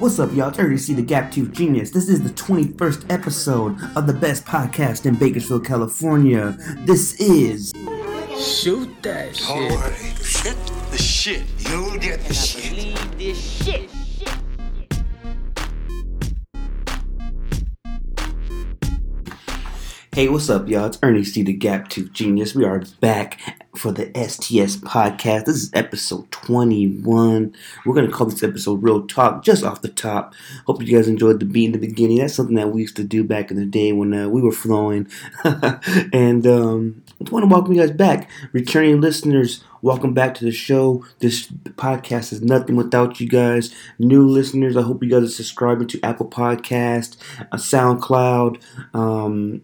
What's up, y'all? It's Ernie C. the Gap Tooth Genius. This is the 21st episode of the best podcast in Bakersfield, California. This is. Shoot that shit. Alright, shit the shit. You get the shit. Leave this shit. Hey, what's up, y'all? It's Ernie C. the Gap Tooth Genius. We are back for the STS podcast. This is episode 21. We're going to call this episode Real Talk just off the top. Hope you guys enjoyed the beat in the beginning. That's something that we used to do back in the day when uh, we were flowing. and um, I want to welcome you guys back. Returning listeners, welcome back to the show. This podcast is nothing without you guys. New listeners, I hope you guys are subscribing to Apple Podcast, uh, SoundCloud, um,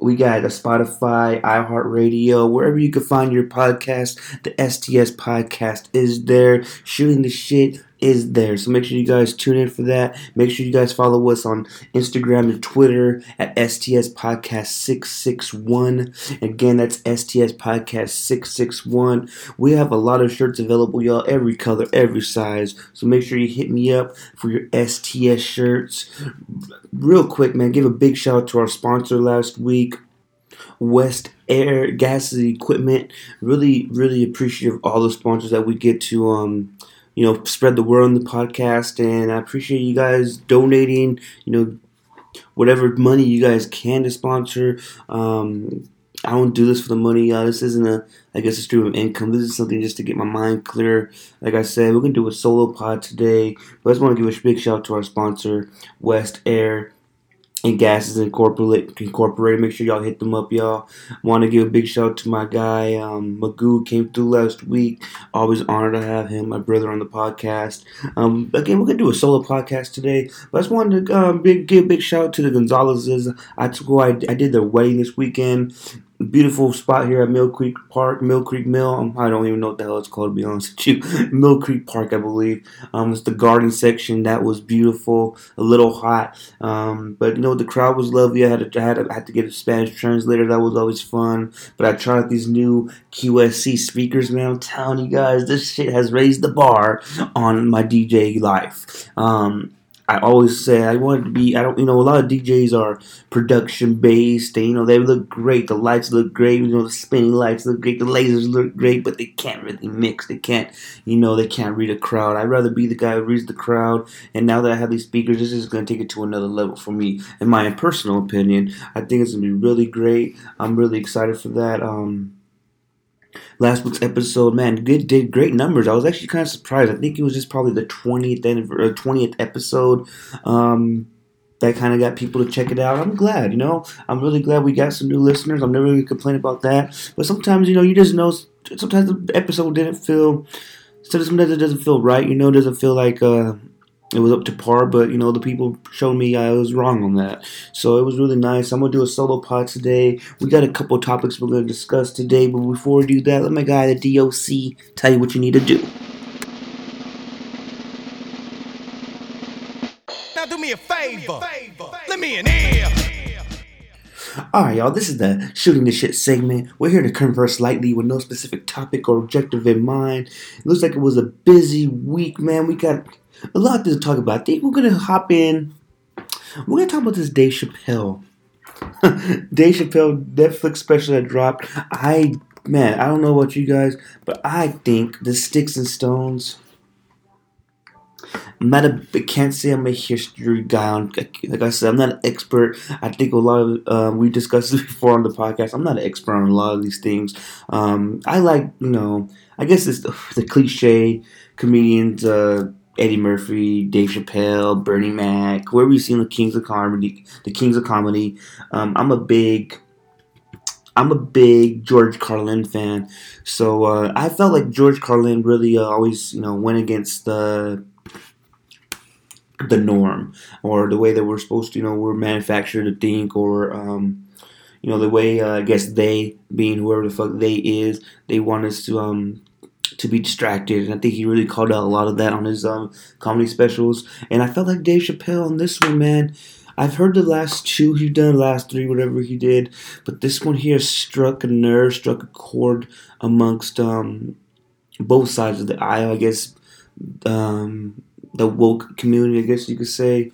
we got a Spotify, iHeartRadio, wherever you can find your podcast. The STS podcast is there. Shooting the shit is there. So make sure you guys tune in for that. Make sure you guys follow us on Instagram and Twitter at STS Podcast 661. Again, that's STS Podcast 661. We have a lot of shirts available, y'all, every color, every size. So make sure you hit me up for your STS shirts. Real quick, man, give a big shout out to our sponsor last week. West Air Gas Equipment. Really, really appreciate all the sponsors that we get to um, you know, spread the word on the podcast. And I appreciate you guys donating, you know, whatever money you guys can to sponsor. Um, I don't do this for the money. Uh, this isn't a, I guess, a stream of income. This is something just to get my mind clear. Like I said, we're gonna do a solo pod today, but I just want to give a big shout out to our sponsor, West Air and Gases Incorporated. Incorporated. Make sure y'all hit them up, y'all. Want to give a big shout out to my guy um, Magoo came through last week. Always honored to have him, my brother, on the podcast. Um, again, we're gonna do a solo podcast today, but I just wanted to um, big, give a big shout out to the Gonzalez's. I took I, I did their wedding this weekend beautiful spot here at Mill Creek Park, Mill Creek Mill. Um, I don't even know what the hell it's called to be honest with you. Mill Creek Park, I believe. Um, it's the garden section that was beautiful, a little hot, um, but you know the crowd was lovely. I had to, I had to, I had to get a Spanish translator. That was always fun. But I tried out these new QSC speakers, man. I'm telling you guys, this shit has raised the bar on my DJ life. Um, I always say I want to be. I don't. You know, a lot of DJs are production based. And, you know, they look great. The lights look great. You know, the spinning lights look great. The lasers look great, but they can't really mix. They can't. You know, they can't read a crowd. I'd rather be the guy who reads the crowd. And now that I have these speakers, this is going to take it to another level for me. In my personal opinion, I think it's going to be really great. I'm really excited for that. Um, last week's episode, man, good did great numbers. I was actually kind of surprised. I think it was just probably the twentieth or twentieth episode. Um, that kind of got people to check it out. I'm glad, you know. I'm really glad we got some new listeners. I'm never really complain about that. But sometimes, you know, you just know. Sometimes the episode didn't feel. Sometimes it doesn't feel right. You know, it doesn't feel like. Uh, it was up to par, but you know the people showed me I was wrong on that. So it was really nice. I'm gonna do a solo pod today. We got a couple topics we're gonna discuss today, but before we do that, let my guy the DOC tell you what you need to do. Now do me a favor. Let me in here. Alright, y'all, this is the Shooting the Shit segment. We're here to converse lightly with no specific topic or objective in mind. It looks like it was a busy week, man. We got a lot to talk about. I think we're gonna hop in. We're gonna talk about this Dave Chappelle. Dave Chappelle Netflix special that dropped. I man, I don't know about you guys, but I think the Sticks and Stones. I'm not a, I can't say I'm a history guy. On, like I said, I'm not an expert. I think a lot of uh, we discussed this before on the podcast. I'm not an expert on a lot of these things. Um, I like you know, I guess it's the, the cliche comedians. Uh, Eddie Murphy, Dave Chappelle, Bernie Mac, whoever you've seen the Kings of Comedy, the Kings of Comedy. Um, I'm a big, I'm a big George Carlin fan, so uh, I felt like George Carlin really uh, always, you know, went against the the norm or the way that we're supposed to, you know, we're manufactured to think or. Um, you know the way uh, I guess they, being whoever the fuck they is, they want us to um to be distracted. And I think he really called out a lot of that on his um, comedy specials. And I felt like Dave Chappelle on this one, man. I've heard the last two he done, last three, whatever he did, but this one here struck a nerve, struck a chord amongst um, both sides of the aisle. I guess um, the woke community, I guess you could say.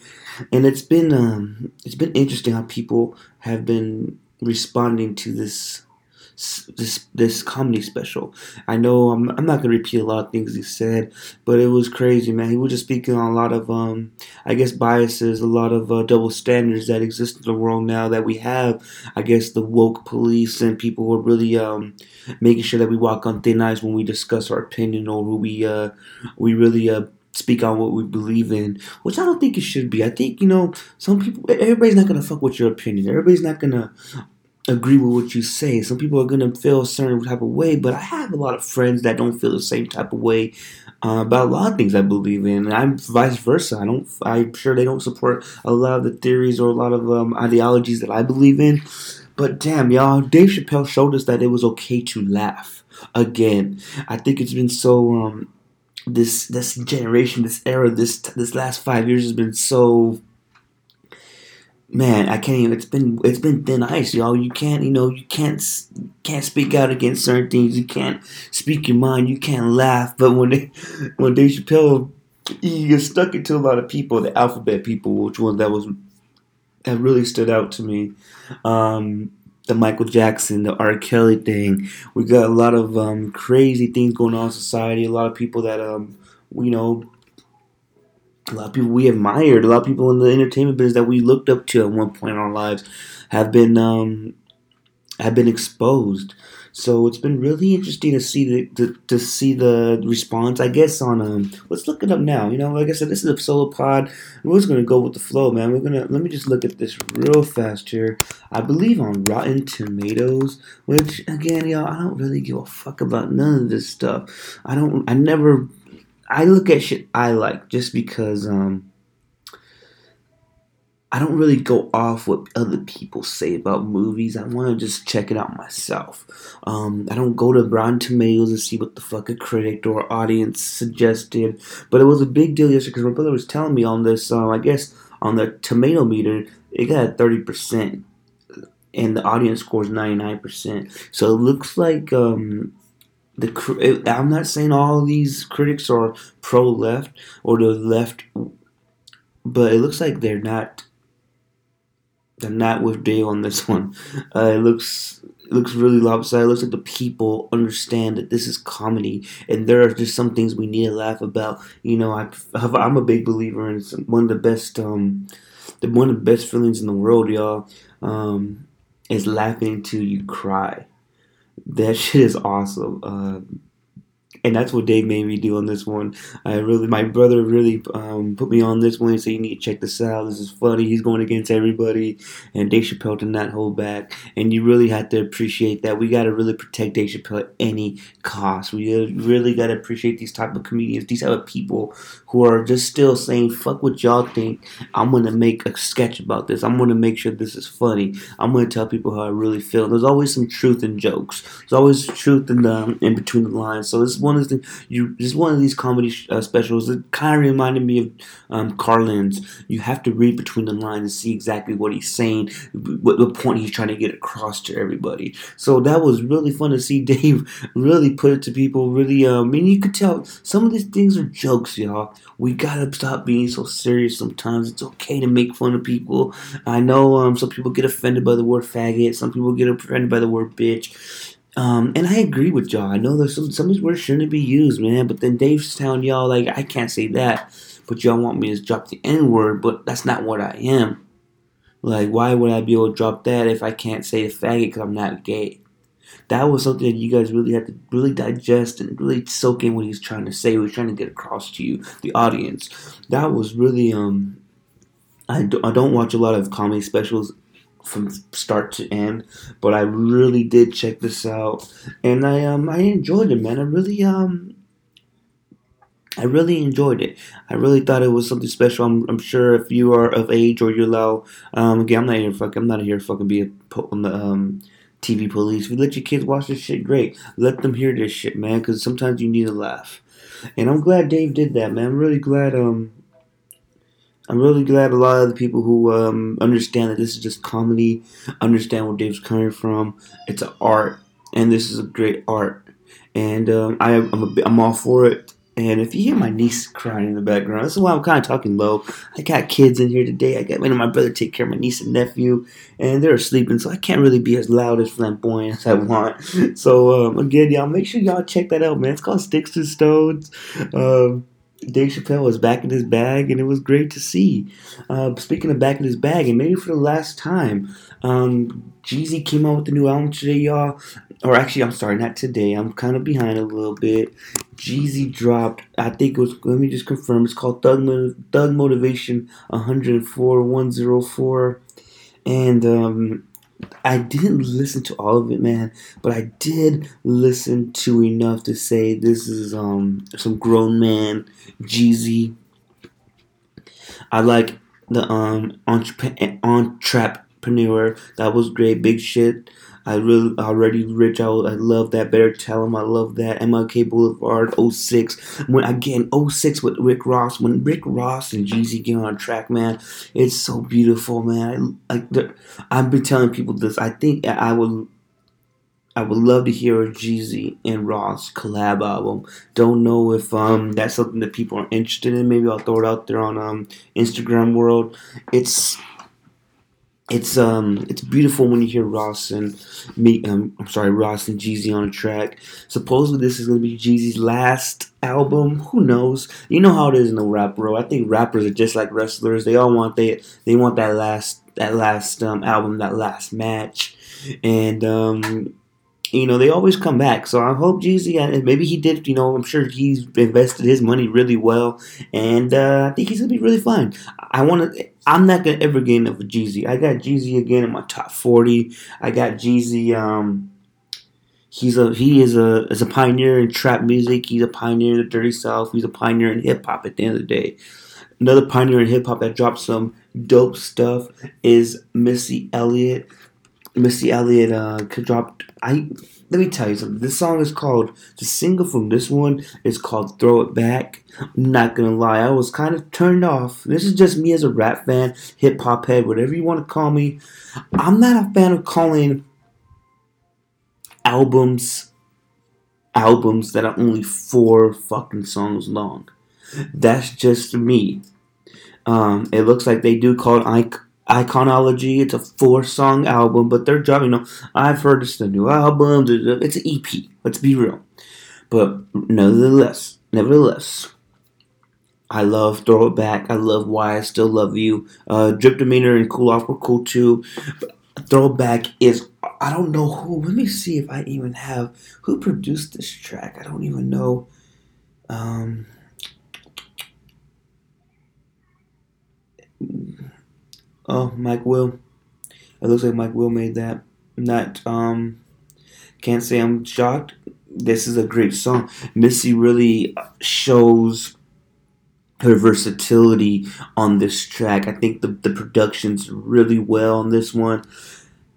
And it's been um, it's been interesting how people have been responding to this this this comedy special. I know I'm, I'm not gonna repeat a lot of things he said, but it was crazy, man. He was just speaking on a lot of um, I guess biases, a lot of uh, double standards that exist in the world now that we have. I guess the woke police and people who are really um, making sure that we walk on thin ice when we discuss our opinion or we uh, we really uh, speak on what we believe in, which I don't think it should be. I think, you know, some people, everybody's not going to fuck with your opinion. Everybody's not going to agree with what you say. Some people are gonna feel a certain type of way, but I have a lot of friends that don't feel the same type of way uh, about a lot of things I believe in, and I'm vice versa. I don't. I'm sure they don't support a lot of the theories or a lot of um, ideologies that I believe in. But damn, y'all, Dave Chappelle showed us that it was okay to laugh again. I think it's been so. Um, this this generation, this era, this this last five years has been so man, I can't even. It's been it's been thin ice, y'all. You can't, you know, you can't can't speak out against certain things. You can't speak your mind. You can't laugh. But when they, when Dave Chappelle, he gets stuck into a lot of people, the alphabet people, which one that was that really stood out to me. Um, the Michael Jackson, the R. Kelly thing. We got a lot of um, crazy things going on in society. A lot of people that um, you know a lot of people we admired, a lot of people in the entertainment business that we looked up to at one point in our lives have been um, have been exposed. So it's been really interesting to see the to, to see the response. I guess on um, let's look it up now. You know, like I said, this is a solo pod. We're just gonna go with the flow, man. We're gonna let me just look at this real fast here. I believe on Rotten Tomatoes, which again, y'all, I don't really give a fuck about none of this stuff. I don't. I never I look at shit I like just because um, I don't really go off what other people say about movies. I want to just check it out myself. Um, I don't go to Rotten Tomatoes and see what the fuck a critic or audience suggested. But it was a big deal yesterday because my brother was telling me on this. Um, I guess on the tomato meter, it got thirty percent, and the audience scores ninety nine percent. So it looks like um, the I'm not saying all these critics are pro left or the left, but it looks like they're not. They're not with Dave on this one. Uh, it looks it looks really lopsided. It looks like the people understand that this is comedy, and there are just some things we need to laugh about. You know, I, I'm a big believer in one of the best, um, the one of the best feelings in the world, y'all, um, is laughing until you cry that shit is awesome. Uh, and that's what Dave made me do on this one. I really, my brother really um, put me on this one and said, "You need to check this out. This is funny. He's going against everybody." And Dave Chappelle did not hold back. And you really have to appreciate that. We got to really protect Dave Chappelle at any cost. We really got to appreciate these type of comedians, these type of people who are just still saying, "Fuck what y'all think." I'm gonna make a sketch about this. I'm gonna make sure this is funny. I'm gonna tell people how I really feel. There's always some truth in jokes. There's always truth in the in between the lines. So this is one of the you. This is one of these comedy uh, specials. It kind of reminded me of um, Carlin's. You have to read between the lines and see exactly what he's saying, what the point he's trying to get across to everybody. So that was really fun to see Dave really put it to people. Really, um, I mean, you could tell some of these things are jokes, y'all we gotta stop being so serious sometimes. It's okay to make fun of people. I know um, some people get offended by the word faggot, some people get offended by the word bitch. Um, and I agree with y'all. I know there's some some of these words shouldn't be used, man. But then Dave's telling y'all like I can't say that, but y'all want me to drop the N word, but that's not what I am. Like, why would I be able to drop that if I can't say the faggot because I'm not gay? That was something that you guys really had to really digest and really soak in what he's trying to say, what he's trying to get across to you, the audience. That was really um. I, do, I don't watch a lot of comedy specials from start to end, but I really did check this out, and I um I enjoyed it, man. I really um I really enjoyed it. I really thought it was something special. I'm, I'm sure if you are of age or you're low, um, again, I'm not here fuck. I'm not here fucking be a put on the um TV police. You let your kids watch this shit, great. Let them hear this shit, man, because sometimes you need a laugh. And I'm glad Dave did that, man. I'm really glad. Um, I'm really glad a lot of the people who um, understand that this is just comedy understand where Dave's coming from. It's an art, and this is a great art, and um, I, I'm a, I'm all for it. And if you hear my niece crying in the background, this is why I'm kind of talking low. I got kids in here today. I got me and my brother take care of my niece and nephew, and they're sleeping, so I can't really be as loud as flamboyant as I want. So um, again, y'all make sure y'all check that out, man. It's called Sticks to Stones. Um, Dave Chappelle was back in his bag, and it was great to see. Uh, speaking of back in his bag, and maybe for the last time, um, Jeezy came out with the new album today, y'all. Or actually, I'm sorry, not today. I'm kind of behind a little bit. Jeezy dropped, I think it was, let me just confirm, it's called Thug, Thug Motivation 104 104. And um, I didn't listen to all of it, man, but I did listen to enough to say this is um some grown man Jeezy. I like the um entrepreneur. That was great, big shit. I really already rich. I, I love that. Better tell him I love that. MLK Boulevard 06. When again 06 with Rick Ross. When Rick Ross and Jeezy get on track, man, it's so beautiful, man. I, I, I've been telling people this. I think I would. I would love to hear a Jeezy and Ross collab album. Don't know if um that's something that people are interested in. Maybe I'll throw it out there on um Instagram world. It's it's um it's beautiful when you hear Ross and me um I'm sorry Ross and Jeezy on a track. Supposedly this is gonna be Jeezy's last album. Who knows? You know how it is in the rap world. I think rappers are just like wrestlers. They all want they they want that last that last um, album, that last match, and um you know, they always come back. So I hope Jeezy, maybe he did, you know, I'm sure he's invested his money really well. And uh, I think he's to be really fine. I want to, I'm not to ever get enough of Jeezy. I got Jeezy again in my top 40. I got Jeezy, um, He's a he is a is a pioneer in trap music. He's a pioneer in the dirty south. He's a pioneer in hip hop. At the end of the day, another pioneer in hip hop that dropped some dope stuff is Missy Elliott. Missy Elliott uh, dropped I let me tell you something. This song is called the single from this one is called "Throw It Back." I'm not gonna lie, I was kind of turned off. This is just me as a rap fan, hip hop head, whatever you want to call me. I'm not a fan of calling albums albums that are only four fucking songs long. That's just me. Um, it looks like they do call it Iconology. It's a four song album, but they're dropping. You know, I've heard it's the new album. It's an EP. Let's be real. But nevertheless, nevertheless, I love Throw It Back. I love Why I Still Love You. Uh, Drip Demeanor and Cool Off were cool too. But Throw It Back is I don't know who. Let me see if I even have who produced this track. I don't even know. Um, Oh, Mike Will. It looks like Mike Will made that. Not um can't say I'm shocked. This is a great song. Missy really shows her versatility on this track. I think the, the production's really well on this one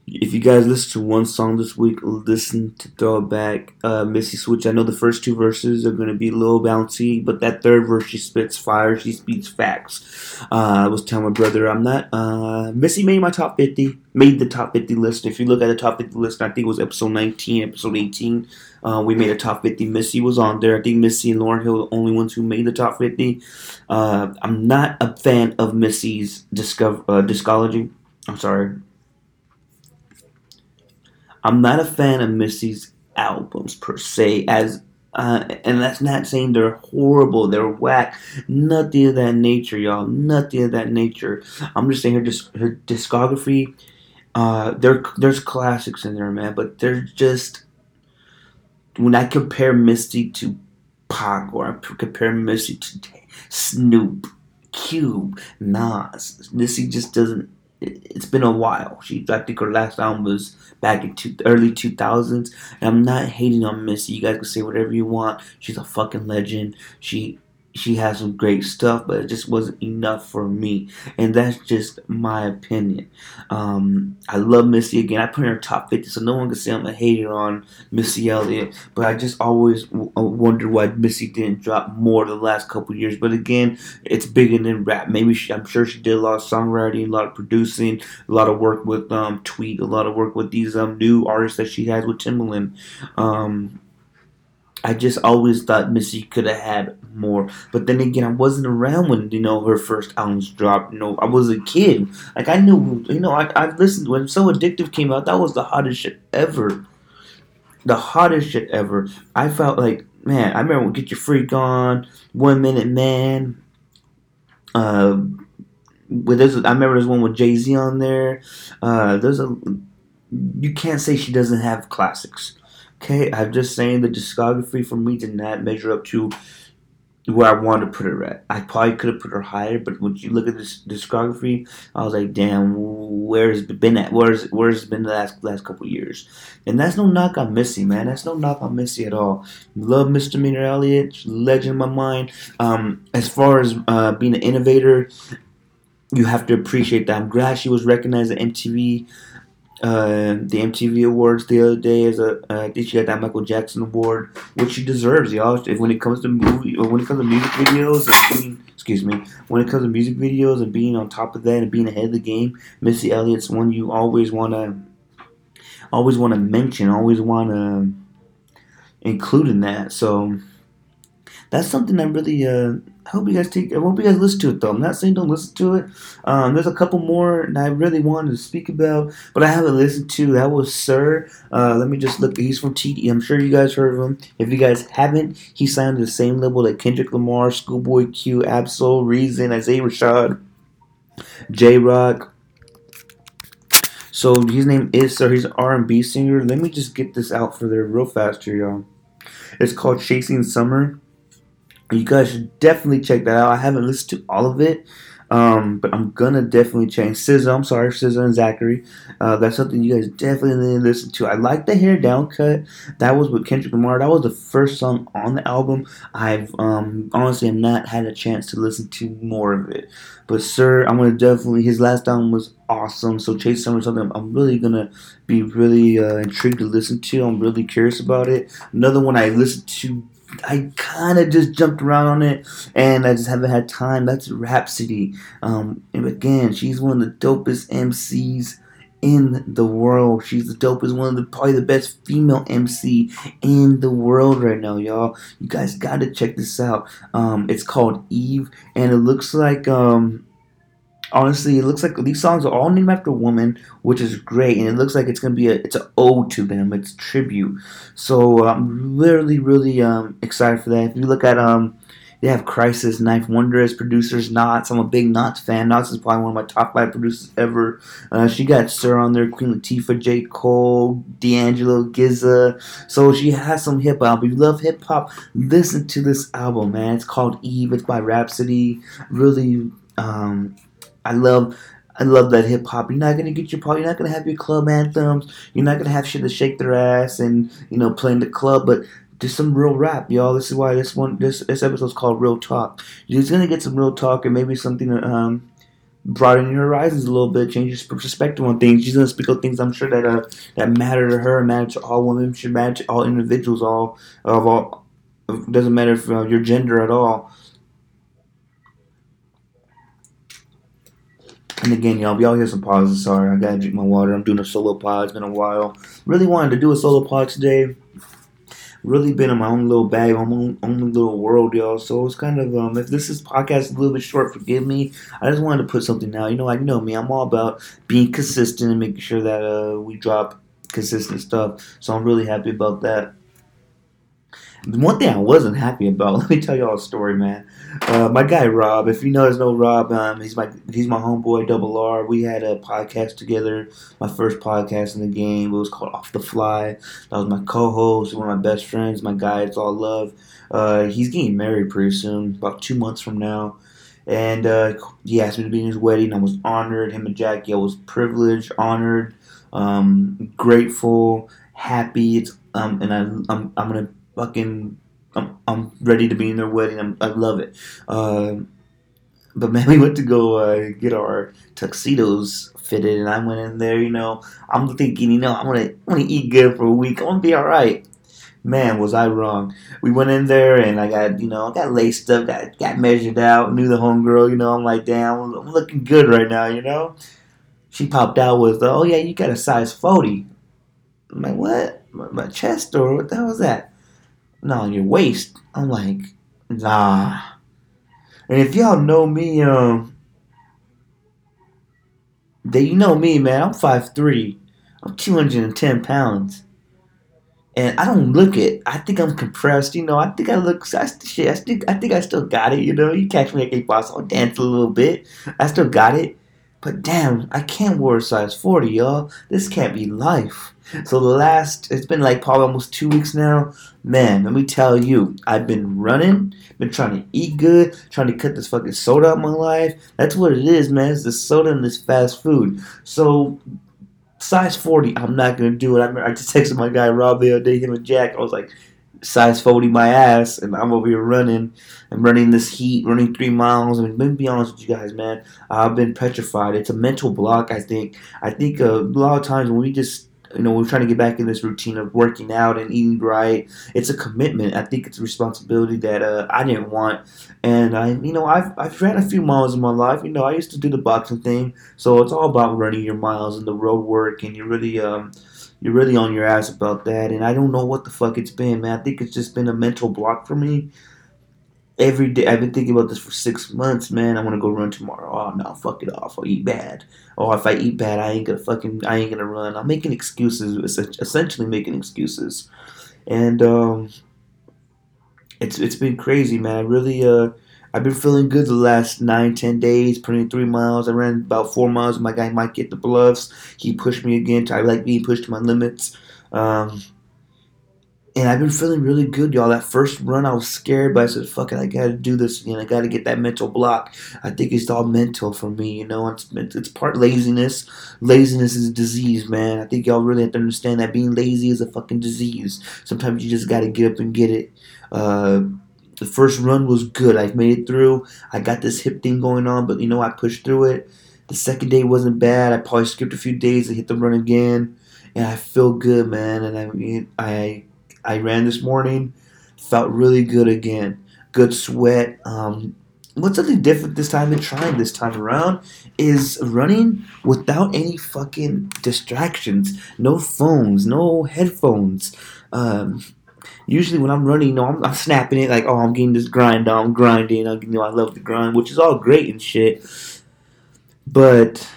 if you guys listen to one song this week, listen to Throw It Back, uh, Missy Switch. I know the first two verses are going to be a little bouncy, but that third verse, she spits fire, she speaks facts. Uh, I was telling my brother, I'm not, uh, Missy made my top 50, made the top 50 list. If you look at the top 50 list, I think it was episode 19, episode 18, uh, we made a top 50. Missy was on there. I think Missy and Lauryn Hill were the only ones who made the top 50. Uh, I'm not a fan of Missy's discover, uh, discology. I'm sorry, I'm not a fan of Missy's albums per se, as uh, and that's not saying they're horrible, they're whack, nothing of that nature, y'all, nothing of that nature. I'm just saying her, disc- her discography. Uh, there, there's classics in there, man, but they're just when I compare Missy to Pac or I compare Missy to Snoop, Cube, Nas, Missy just doesn't it's been a while. She, I think her last album was back in two, early 2000s. And I'm not hating on Missy. You guys can say whatever you want. She's a fucking legend. She she has some great stuff, but it just wasn't enough for me, and that's just my opinion. Um, I love Missy again. I put her in top fifty, so no one can say I'm a hater on Missy Elliott. But I just always w- uh, wonder why Missy didn't drop more the last couple years. But again, it's bigger than rap. Maybe she, I'm sure she did a lot of songwriting, a lot of producing, a lot of work with um, Tweet, a lot of work with these um, new artists that she has with Timbaland. Um, I just always thought Missy could have had more. But then again, I wasn't around when you know her first albums dropped. You know, I was a kid. Like I knew, you know, I I listened when So Addictive came out. That was the hottest shit ever. The hottest shit ever. I felt like man. I remember Get Your Freak On, One Minute Man. Uh, with this, I remember there's one with Jay Z on there. Uh, there's a you can't say she doesn't have classics. Okay, I'm just saying the discography for me did not measure up to where I wanted to put her at. I probably could have put her higher, but when you look at this discography, I was like, damn, where's been at? Where's where's been the last last couple years? And that's no knock on Missy, man. That's no knock on Missy at all. Love Misdemeanor Elliott, legend in my mind. Um, as far as uh, being an innovator, you have to appreciate that. I'm glad she was recognized at MTV uh, the MTV Awards the other day as a uh, I think she got that Michael Jackson award, which she deserves, y'all. If when it comes to movie when it comes to music videos and being, excuse me, when it comes to music videos and being on top of that and being ahead of the game, Missy Elliott's one you always wanna always wanna mention, always wanna include in that. So that's something that really uh, I hope you guys take. I hope you guys listen to it though. I'm not saying don't listen to it. Um, there's a couple more that I really wanted to speak about, but I haven't listened to. That was Sir. Uh, let me just look. He's from TD. I'm sure you guys heard of him. If you guys haven't, he signed to the same label that Kendrick Lamar, Schoolboy Q, Ab-Soul, Reason, Isaiah Rashad, Jay Rock. So his name is Sir. He's an R&B singer. Let me just get this out for there real fast here, y'all. It's called Chasing Summer. You guys should definitely check that out. I haven't listened to all of it, um, but I'm gonna definitely change. SZA, I'm sorry, SZA and Zacari. Uh, that's something you guys definitely need to listen to. I like the hair down cut. That was with Kendrick Lamar. That was the first song on the album. I've um, honestly have not had a chance to listen to more of it. But sir, I'm gonna definitely. His last album was awesome. So Chase Summer something I'm really gonna be really uh, intrigued to listen to. I'm really curious about it. Another one I listened to I kind of just jumped around on it, and I just haven't had time. That's Rapsody. Um, and again, she's one of the dopest MCs in the world. She's the dopest, one of the probably the best female MC in the world right now, y'all. You guys got to check this out. Um, it's called Eve, and it looks like um, honestly, it looks like these songs are all named after women, which is great, and it looks like it's gonna be a it's an ode to them, it's tribute. So I'm really really um, excited for that. If you look at um, they have Khrysis, 9th Wonder as producers. Nottz. I'm a big Nottz fan. Nottz is probably one of my top five producers ever. Uh, she got Sir on there, Queen Latifah, J. Cole, D'Angelo, GZA. So she has some hip hop. If you love hip hop, listen to this album, man. It's called Eve. It's by Rapsody. Really, um, I love I love that hip hop. You're not gonna get your you're not gonna have your club anthems. You're not gonna have shit to shake their ass and you know play in the club, but just some real rap, y'all. This is why this one this this episode's called Real Talk. You're just gonna get some real talk and maybe something um broaden your horizons a little bit, change your perspective on things. She's gonna speak of things I'm sure that uh, that matter to her, matter to all women, should matter to all individuals, all of all. Doesn't matter if uh, your gender at all. And again, y'all, y'all hear some pauses. Sorry, I gotta drink my water. I'm doing a solo pod. It's been a while. Really wanted to do a solo pod today. Really been in my own little bag, my own, own little world, y'all. So it's kind of um, if this is podcast a little bit short, forgive me. I just wanted to put something out. You know, I know me. I'm all about being consistent and making sure that uh, we drop consistent stuff. So I'm really happy about that. One thing I wasn't happy about, let me tell y'all a story, man. Uh, my guy Rob, if you know, there's no Rob, um, he's my he's my homeboy, Double R. We had a podcast together, my first podcast in the game. It was called Off the Fly. That was my co-host, one of my best friends, my guy. It's all love. Uh, he's getting married pretty soon, about two months from now. And uh, he asked me to be in his wedding. I was honored. Him and Jackie, I was privileged, honored, um, grateful, happy. It's um, and I, I'm I'm gonna fucking I'm, I'm ready to be in their wedding. I'm, i love it. Uh, but man, we went to go uh, get our tuxedos fitted, and I went in there. You know, I'm thinking, you know, I'm gonna I'm gonna eat good for a week. I'm gonna be all right. Man, was I wrong? We went in there, and I got you know, I got laced up, got got measured out, knew the homegirl. You know, I'm like, damn, I'm looking good right now. You know, she popped out with, oh yeah, you got a size 40. I'm like, what? My, my chest or what the hell was that? No, on your waist. I'm like, nah. And if y'all know me, um, that you know me, man. I'm 5'3". I'm 210 pounds. And I don't look it. I think I'm compressed. You know, I think I look. I, shit, I, think, I think I still got it. You know, you catch me at a boss, I'll dance a little bit. I still got it. But damn, I can't wear a size 40, y'all. This can't be life. So the last, it's been like probably almost two weeks now. Man, let me tell you, I've been running, been trying to eat good, trying to cut this fucking soda out of my life. That's what it is, man. It's the soda and this fast food. So size 40, I'm not gonna do it. I, I just texted my guy Rob the other day, him and Jack. I was like, size 40 my ass, and I'm over here running. I'm running this heat, running three miles. I mean, let me be honest with you guys, man. I've been petrified. It's a mental block, I think. I think a lot of times when we just you know, we're trying to get back in this routine of working out and eating right. It's a commitment. I think it's a responsibility that uh, I didn't want. And I, you know, I've, I've ran a few miles in my life. You know, I used to do the boxing thing. So it's all about running your miles and the road work. And you're really, um, you're really on your ass about that. And I don't know what the fuck it's been, man. I think it's just been a mental block for me every day. I've been thinking about this for six months, man. I want to go run tomorrow. Oh no, fuck it off. I'll eat bad. Oh, if I eat bad, I ain't gonna fucking, I ain't gonna run. I'm making excuses, essentially making excuses, and um, it's it's been crazy, man. I really uh. I've been feeling good the last nine, ten days, putting three miles. I ran about four miles. My guy might get the bluffs. He pushed me again. I like being pushed to my limits. Um, and I've been feeling really good, y'all. That first run, I was scared, but I said, "Fuck it, I gotta do this again. I gotta get that mental block." I think it's all mental for me, you know. It's it's part laziness. Laziness is a disease, man. I think y'all really have to understand that being lazy is a fucking disease. Sometimes you just gotta get up and get it. Uh, the first run was good. I made it through. I got this hip thing going on, but you know I pushed through it. The second day wasn't bad. I probably skipped a few days to hit the run again, and I feel good, man. And I I I ran this morning, felt really good again. Good sweat. Um, what's something different this time and trying this time around is running without any fucking distractions. No phones, no headphones. Um, usually when I'm running, you know, I'm, I'm, snapping it like, oh, I'm getting this grind on, I'm grinding. I, you know, I love the grind, which is all great and shit. But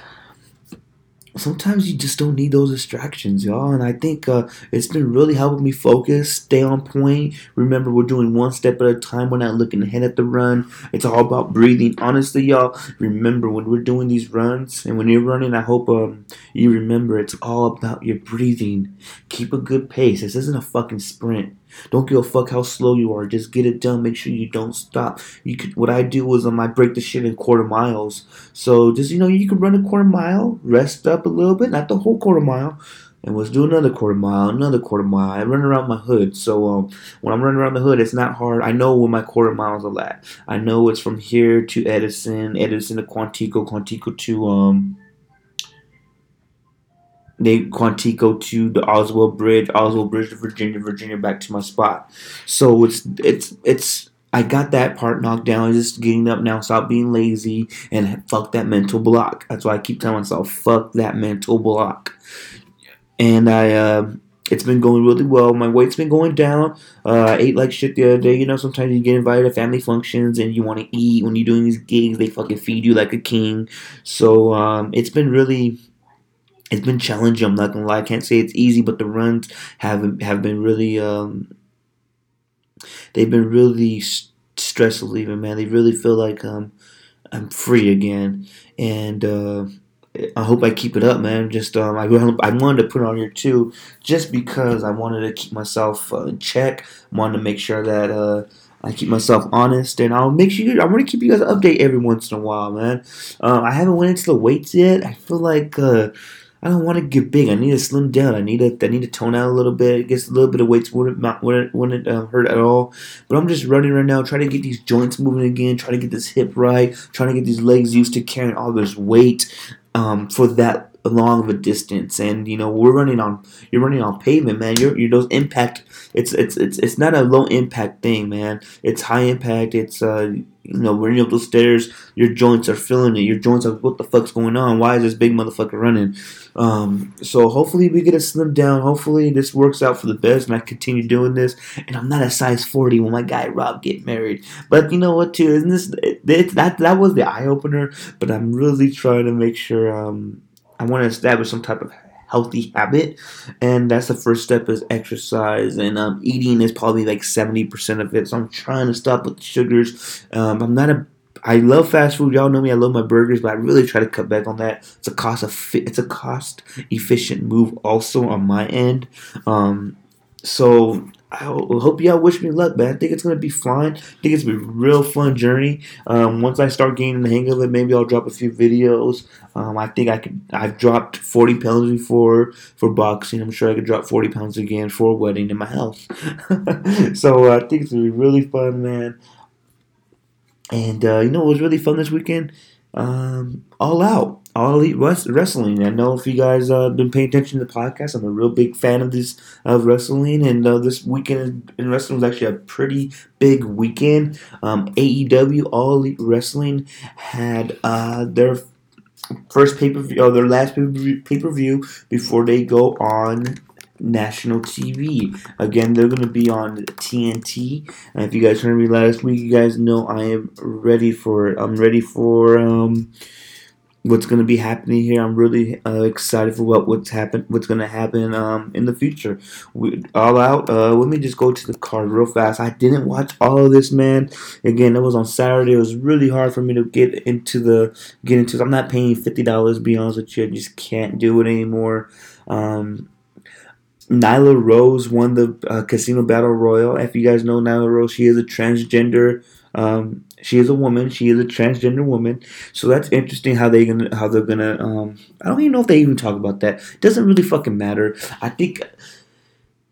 sometimes you just don't need those distractions, y'all. And I think uh, it's been really helping me focus, stay on point. Remember, we're doing one step at a time. We're not looking ahead at the run. It's all about breathing. Honestly, y'all, remember when we're doing these runs and when you're running, I hope um, you remember it's all about your breathing. Keep a good pace. This isn't a fucking sprint. Don't give a fuck how slow you are. Just get it done. Make sure you don't stop. You could. What I do is um, I break the shit in quarter miles. So just you know, you can run a quarter mile, rest up a little bit, not the whole quarter mile, and let's do another quarter mile, another quarter mile. I run around my hood. So um, when I'm running around the hood, it's not hard. I know where my quarter miles are at. I know it's from here to Edison, Edison to Quantico, Quantico to um they Quantico to the Oswald Bridge, Oswald Bridge to Virginia, Virginia back to my spot. So it's it's it's I got that part knocked down. Just getting up now, stop being lazy, and fuck that mental block. That's why I keep telling myself, fuck that mental block. And I, uh, it's been going really well. My weight's been going down. Uh, I ate like shit the other day. You know, sometimes you get invited to family functions and you want to eat. When you're doing these gigs, they fucking feed you like a king. So um, it's been really it's been challenging. I'm not gonna lie. I can't say it's easy, but the runs have have been really um, they've been really stress relieving, man. They really feel like um, I'm free again, and uh, I hope I keep it up, man. Just um, I I wanted to put on here too, just because I wanted to keep myself uh, in check. I wanted to make sure that. Uh, I keep myself honest, and I'll make sure I want to keep you guys update every once in a while, man. Uh, I haven't went into the weights yet. I feel like uh, I don't want to get big. I need to slim down. I need to I need to tone out a little bit. It gets a little bit of weight wouldn't wouldn't, wouldn't uh, hurt at all. But I'm just running right now, trying to get these joints moving again, trying to get this hip right, trying to get these legs used to carrying all this weight um, for that long of a distance, and you know we're running on you're running on pavement, man. You're, you're those impact. It's it's it's it's not a low impact thing, man. It's high impact. It's uh you know running up those stairs, your joints are feeling it. Your joints are what the fuck's going on? Why is this big motherfucker running? Um, so hopefully we get it slimmed down. Hopefully this works out for the best, and I continue doing this. And I'm not a size 40 when my guy Rob get married. But you know what, too? Isn't this it, it, that that was the eye opener? But I'm really trying to make sure um I want to establish some type of healthy habit and that's the first step is exercise and um, eating is probably like 70% of it so i'm trying to stop with the sugars um, i'm not a I love fast food. Y'all know me. I love my burgers, but I really try to cut back on that. It's a cost of it's a cost efficient move also on my end. Um, so I hope y'all wish me luck, man. I think it's gonna be fine. I think it's a real fun journey. Um, once I start gaining the hang of it, maybe I'll drop a few videos. Um, I think I could. I've dropped forty pounds before for boxing. I'm sure I could drop forty pounds again for a wedding in my house. so uh, I think it's gonna be really fun, man. And uh, you know what was really fun this weekend? Um, all out. All Elite Wrestling. I know if you guys uh, been paying attention to the podcast, I'm a real big fan of this of wrestling, and uh, this weekend in wrestling was actually a pretty big weekend. Um, AEW All Elite Wrestling had uh, their first pay per view, or their last pay per view before they go on national TV. Again, they're going to be on TNT. And if you guys heard me last week, you guys know I am ready for. It. I'm ready for. Um, what's going to be happening here. I'm really uh, excited for what what's happen what's going to happen um, in the future. We, all out. Uh, let me just go to the card real fast. I didn't watch all of this, man. Again, it was on Saturday. It was really hard for me to get into the get into. I'm not paying fifty dollars. Be honest with you, I just can't do it anymore. Um, Nyla Rose won the uh, Casino Battle Royale. If you guys know Nyla Rose, she is a transgender um, she is a woman. She is a transgender woman. So that's interesting how they gonna how they're gonna. Um, I don't even know if they even talk about that. It doesn't really fucking matter. I think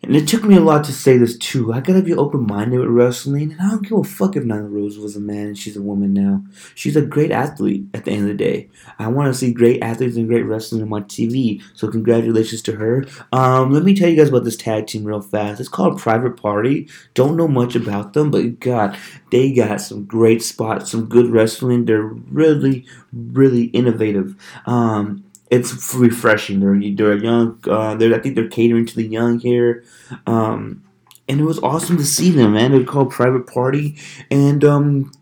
and it took me a lot to say this too. I gotta be open minded with wrestling, and I don't give a fuck if Nyla Rose was a man and she's a woman now. She's a great athlete at the end of the day. I want to see great athletes and great wrestling on my TV, so congratulations to her. Um, let me tell you guys about this tag team real fast. It's called Private Party. Don't know much about them, but God, they got some great spots, some good wrestling. They're really, really innovative. Um, it's refreshing. They're they're young. Uh, they're I think they're catering to the young here, um, and it was awesome to see them. Man, they're called Private Party, and um,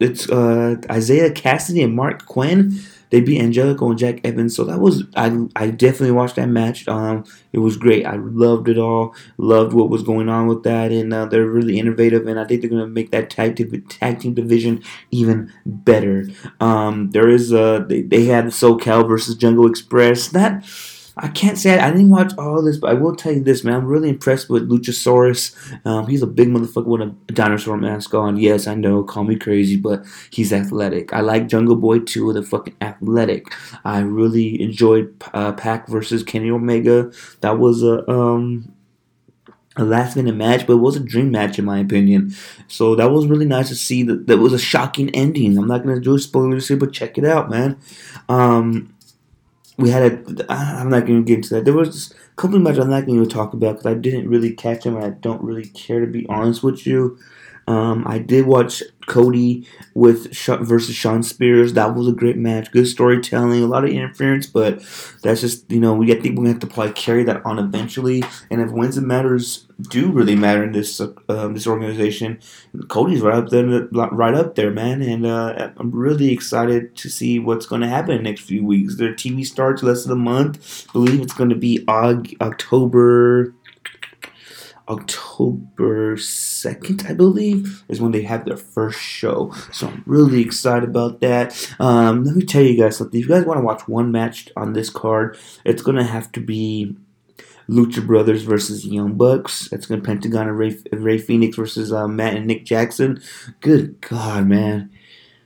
it's uh, Isiah Kassidy and Marq Quen they beat Angelico and Jack Evans. So that was I I definitely watched that match. Um, it was great. I loved it all. Loved what was going on with that, and uh, they're really innovative. And I think they're gonna make that tag team, tag team division even better. Um, there is uh they, they had SoCal versus Jungle Express. That I can't say I, I, didn't watch all this, but I will tell you this, man. I'm really impressed with Luchasaurus. Um, he's a big motherfucker with a dinosaur mask on. Yes, I know, call me crazy, but he's athletic. I like Jungle Boy too, the fucking athletic. I really enjoyed uh, Pac versus Kenny Omega. That was a um a last minute match, but it was a dream match in my opinion. So that was really nice to see that that was a shocking ending. I'm not gonna do a spoiler here, but check it out, man. Um, we had a. I'm not going to get into that. There was a couple of matches I'm not going to talk about because I didn't really catch them and I don't really care to be honest with you. Um, I did watch Cody with versus Shawn Spears. That was a great match. Good storytelling, a lot of interference, but that's just you know we I think we're gonna have to probably carry that on eventually. And if wins and matters do really matter in this uh, this organization, Cody's right up there, right up there, man. And uh, I'm really excited to see what's going to happen next few weeks. Their TV starts less than a month. I believe it's going to be October October 2nd, I believe, is when they have their first show. So I'm really excited about that. Um, let me tell you guys something. If you guys want to watch one match on this card, it's going to have to be Lucha Brothers versus Young Bucks. That's going to Pentagon and Ray, Rey Fenix versus uh, Matt and Nick Jackson. Good God, man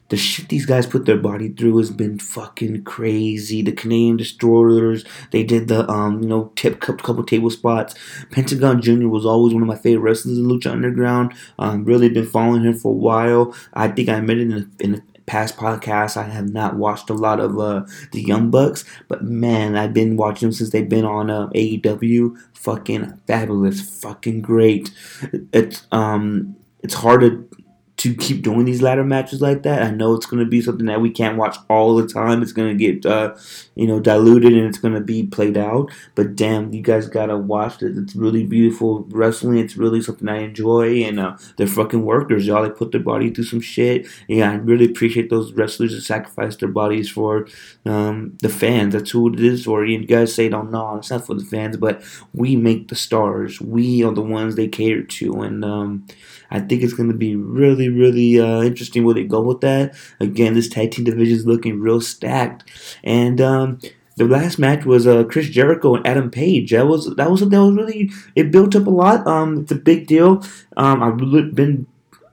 the shit these guys put their body through has been fucking crazy. The Canadian Destroyers, they did the um, you know, tip couple, couple table spots. Pentagon Jr. was always one of my favorite wrestlers in Lucha Underground. Um, really been following him for a while. I think I it in, in past podcasts, I have not watched a lot of uh, the Young Bucks, but man, I've been watching them since they've been on uh, AEW. Fucking fabulous, fucking great. It's um, it's hard to to keep doing these ladder matches like that. I know it's going to be something that we can't watch all the time. It's going to get, uh, you know, diluted and it's going to be played out. But damn, you guys got to watch it. It's really beautiful wrestling. It's really something I enjoy. And uh, they're fucking workers, y'all. They put their body through some shit. Yeah, I really appreciate those wrestlers that sacrifice their bodies for um, the fans. That's who it is for. You guys say, don't know, it's not for the fans, but we make the stars. We are the ones they cater to. And, um, I think it's going to be really, really uh, interesting where they go with that. Again, this tag team division is looking real stacked, and um, the last match was uh, Chris Jericho and Adam Page. That was that was that was really it built up a lot. Um, it's a big deal. Um, I've been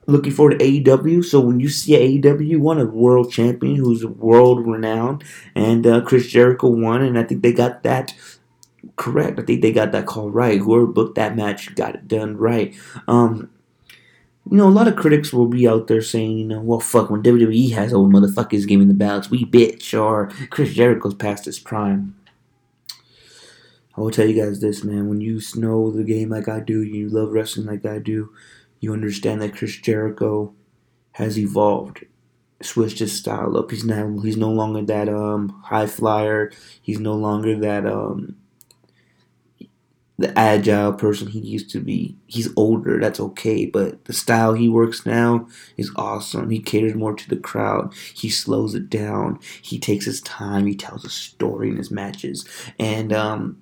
looking forward to AEW. So when you see AEW, want a world champion who's world renowned, and uh, Chris Jericho won, and I think they got that correct. I think they got that call right. Whoever booked that match got it done right. Um, you know, a lot of critics will be out there saying, you know, well, fuck, when WWE has old motherfuckers giving the belts, we bitch, or Chris Jericho's past his prime. I will tell you guys this, man. When you know the game like I do, you love wrestling like I do, you understand that Chris Jericho has evolved, switched his style up. He's now he's no longer that um high flyer. He's no longer that um the agile person he used to be. He's older, that's okay, but the style he works now is awesome. He caters more to the crowd. He slows it down. He takes his time. He tells a story in his matches. And um,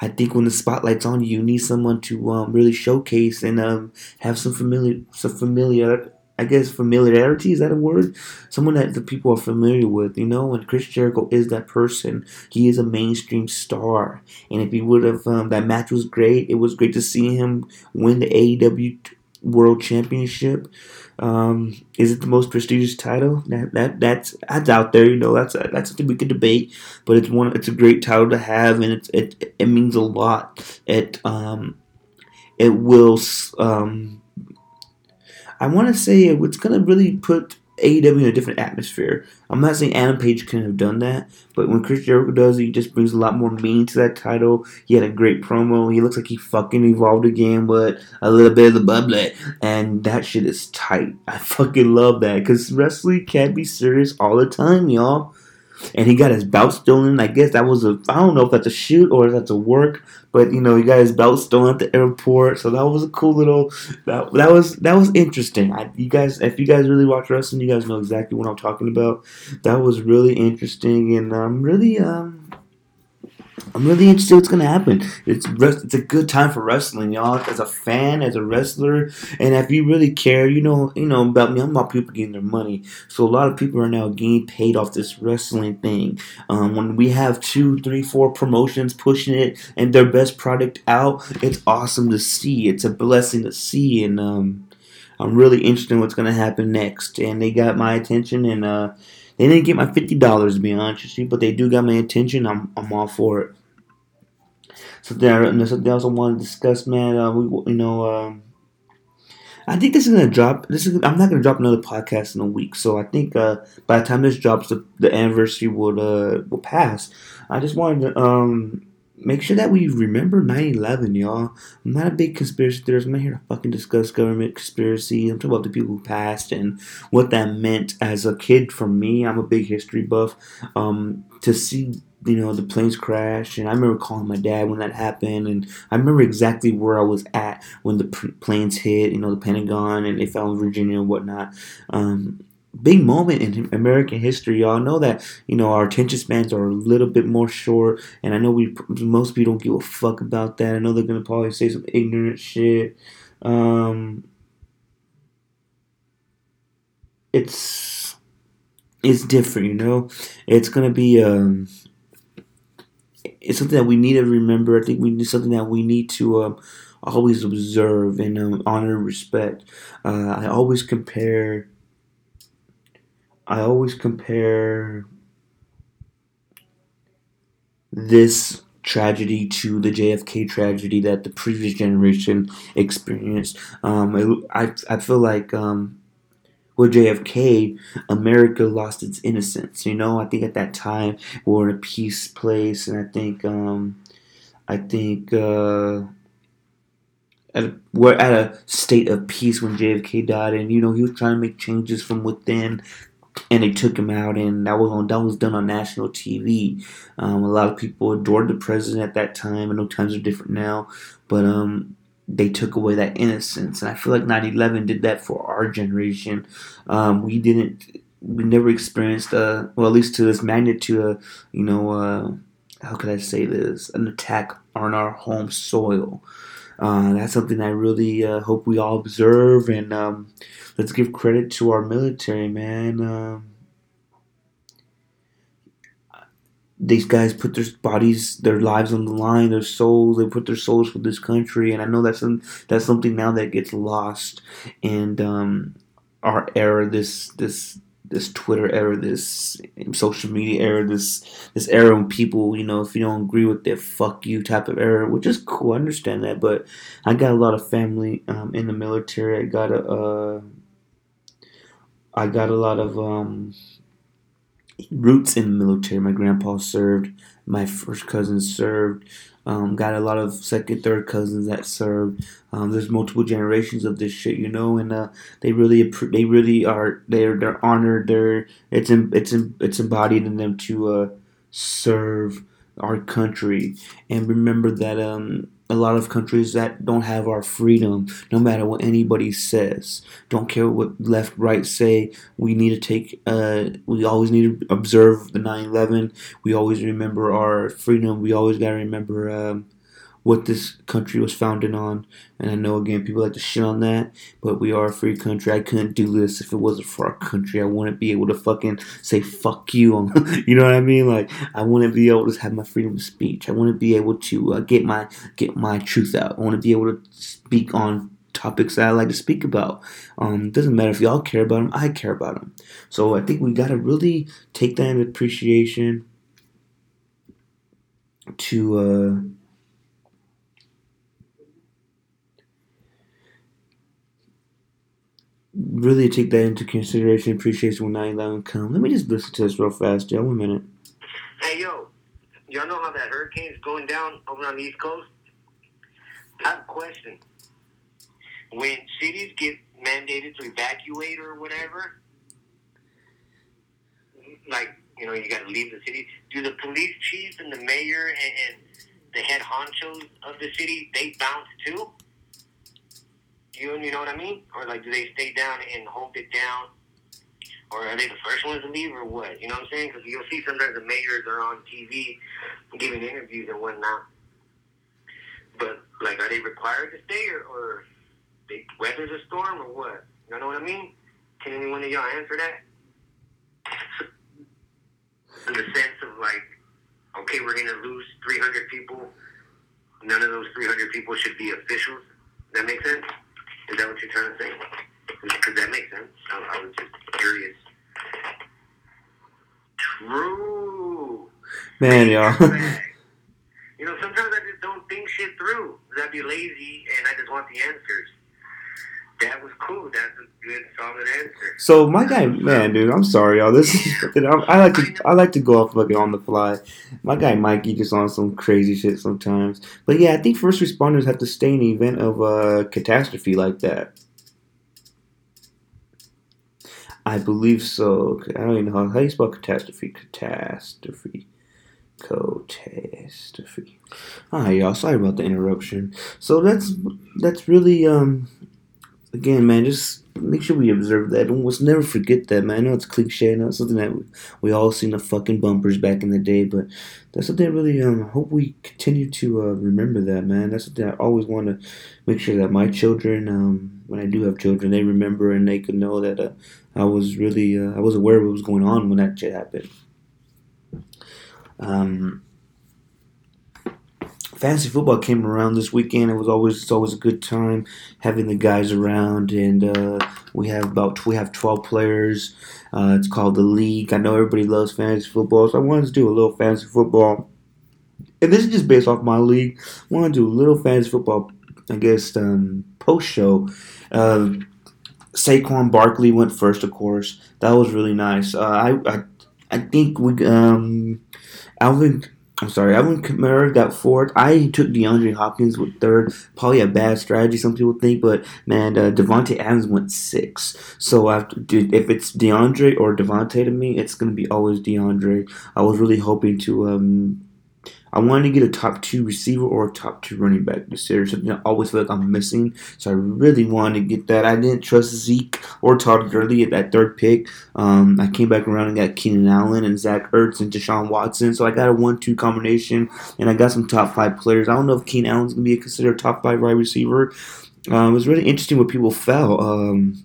I think when the spotlight's on you, you need someone to um, really showcase and um, have some familiar, some familiar, I guess familiarity is that a word? Someone that the people are familiar with, you know. And Chris Jericho is that person. He is a mainstream star, and if he would have, um, that match was great. It was great to see him win the AEW World Championship. Um, is it the most prestigious title? That that that's that's out there. You know, that's that's something we could debate. But it's one. It's a great title to have, and it's it it means a lot. It um it will um I want to say it's going to really put AEW in a different atmosphere. I'm not saying Adam Page couldn't have done that, but when Chris Jericho does it, he just brings a lot more meaning to that title. He had a great promo. He looks like he fucking evolved again with a little bit of the bubbly, and that shit is tight. I fucking love that because wrestling can't be serious all the time, y'all and he got his belt stolen. I guess that was a I don't know if that's a shoot or if that's a work, but you know he got his belt stolen at the airport, so that was a cool little that that was that was interesting. I, you guys, if you guys really watch wrestling, you guys know exactly what I'm talking about. That was really interesting and um really um I'm really interested what's gonna happen. It's it's a good time for wrestling, y'all. As a fan, as a wrestler, and if you really care, you know, you know about me. I'm about people getting their money. So a lot of people are now getting paid off this wrestling thing. Um, when we have two, three, four promotions pushing it and their best product out, it's awesome to see. It's a blessing to see, and um, I'm really interested in what's gonna happen next. And they got my attention, and uh they didn't get my fifty dollars to be honest with you, but they do got my attention. I'm I'm all for it. So there, something else I want to discuss, man. Uh, we, you know, um, I think this is gonna drop. This is I'm not gonna drop another podcast in a week, so I think uh, by the time this drops, the, the anniversary would uh will pass. I just wanted to um make sure that we remember 9-11, y'all. I'm not a big conspiracy theorist. I'm not here to fucking discuss government conspiracy. I'm talking about the people who passed and what that meant as a kid for me. I'm a big history buff. Um, to see you know the planes crash and i remember calling my dad when that happened and i remember exactly where i was at when the planes hit you know the pentagon and they fell in virginia and whatnot um, big moment in American history. Y'all know that you know our attention spans are a little bit more short, and I know we most people don't give a fuck about that. I know they're gonna probably say some ignorant shit. Um, it's it's different, you know. It's gonna be um, it's something that we need to remember. I think we need something that we need to um, always observe and um, honor and respect. Uh, I always compare I always compare this tragedy to the JFK tragedy that the previous generation experienced. Um, I, I feel like um, with JFK, America lost its innocence. You know, I think at that time we were in a peace place, and I think, um, I think uh, at a, we're at a state of peace when JFK died, and you know he was trying to make changes from within, and they took him out, and that was on that was done on national TV. Um, a lot of people adored the president at that time. I know times are different now, but um, they took away that innocence. And I feel like 9-11 did that for our generation. Um, we didn't, we never experienced, a, well, at least to this magnitude, uh, you know, uh, how could I say this? An attack on our home soil. Uh, that's something I really uh, hope we all observe, and um, let's give credit to our military, man. Um, these guys put their bodies, their lives on the line, their souls. They put their souls for this country, and I know that's some, that's something now that gets lost in um, our era. This this this Twitter era, this social media era, this this era when people, you know, if you don't agree with their fuck you type of era, which is cool, I understand that. But I got a lot of family um, in the military. I got a, uh, I got a lot of um, roots in the military. My grandpa served. My first cousin served. Um, got a lot of second, third cousins that served. Um, there's multiple generations of this shit, you know, and uh, they really, they really are. They're they're honored. They're it's it's it's embodied in them to uh, serve our country and remember that um, a lot of countries that don't have our freedom, no matter what anybody says. Don't care what left, right say. We need to take, uh, we always need to observe the 9 11. We always remember our freedom. We always got to remember um, what this country was founded on. And I know again people like to shit on that, but we are a free country. I couldn't do this if it wasn't for our country. I wouldn't be able to fucking say fuck you. You know what I mean? Like I wouldn't be able to have my freedom of speech. I wouldn't be able to uh, get my get my truth out. I want to be able to speak on topics that I like to speak about. Um, doesn't matter if y'all care about them. I care about them. So I think we gotta really take that in appreciation to. Uh, really take that into consideration. Appreciation when 9 11 come. Let me just listen to this real fast, Joe. One minute. Hey, yo, y'all know how that hurricane's going down over on the East Coast? I have a question. When cities get mandated to evacuate or whatever, like, you know, you got to leave the city, do the police chief and the mayor and, and the head honchos of the city, they bounce too? You you know what I mean? Or like, do they stay down and hold it down? Or are they the first ones to leave, or what? You know what I'm saying? Because you'll see sometimes the mayors are on TV giving interviews and whatnot. But like, are they required to stay, or, or they weather the storm, or what? You know what I mean? Can anyone of y'all answer that? In the sense of like, okay, we're gonna lose 300 people. None of those 300 people should be officials. That makes sense. Is that what you're trying to say? Because that makes sense. I, I was just curious. True. Man, y'all. you know, sometimes I just don't think shit through. I'd be lazy and I just want the answers. That was cool. That's a good, solid answer. So my guy, man, dude, I'm sorry, y'all. This is I like to I like to go off fucking on the fly. My guy Mikey just on some crazy shit sometimes. But yeah, I think first responders have to stay in the event of a catastrophe like that. I believe so. I don't even know how, how you spell catastrophe. Catastrophe. Catastrophe. Alright, y'all. Sorry about the interruption. So that's that's really um again, man, just make sure we observe that. And let's never forget that, man. I know it's cliche. I know it's something that we, we all seen the fucking bumpers back in the day, but that's something I really um, hope we continue to uh, remember that, man. That's something I always want to make sure that my children, um, when I do have children, they remember and they can know that uh, I was really, uh, I was aware of what was going on when that shit happened. Um, fantasy football came around this weekend. It was always it's always a good time having the guys around, and uh, we have about we have twelve players. Uh, it's called the league. I know everybody loves fantasy football, so I wanted to do a little fantasy football. And this is just based off my league. I want to do a little fantasy football, I guess, um, post show. Uh, Saquon Barkley went first, of course. That was really nice. Uh, I, I I think we um Alvin. I'm sorry, Alvin Kamara got fourth. I took DeAndre Hopkins with third. Probably a bad strategy, some people think, but man, uh, Davante Adams went six. So after, dude, if it's DeAndre or Davante to me, it's gonna be always DeAndre. I was really hoping to um I wanted to get a top two receiver or a top two running back this year. Something I always feel like I'm missing. So I really wanted to get that. I didn't trust Zeke or Todd Gurley at that third pick. Um, I came back around and got Keenan Allen and Zach Ertz and Deshaun Watson. So I got a one-two combination, and I got some top five players. I don't know if Keenan Allen's gonna be considered top five wide receiver. Uh, it was really interesting what people fell. Um,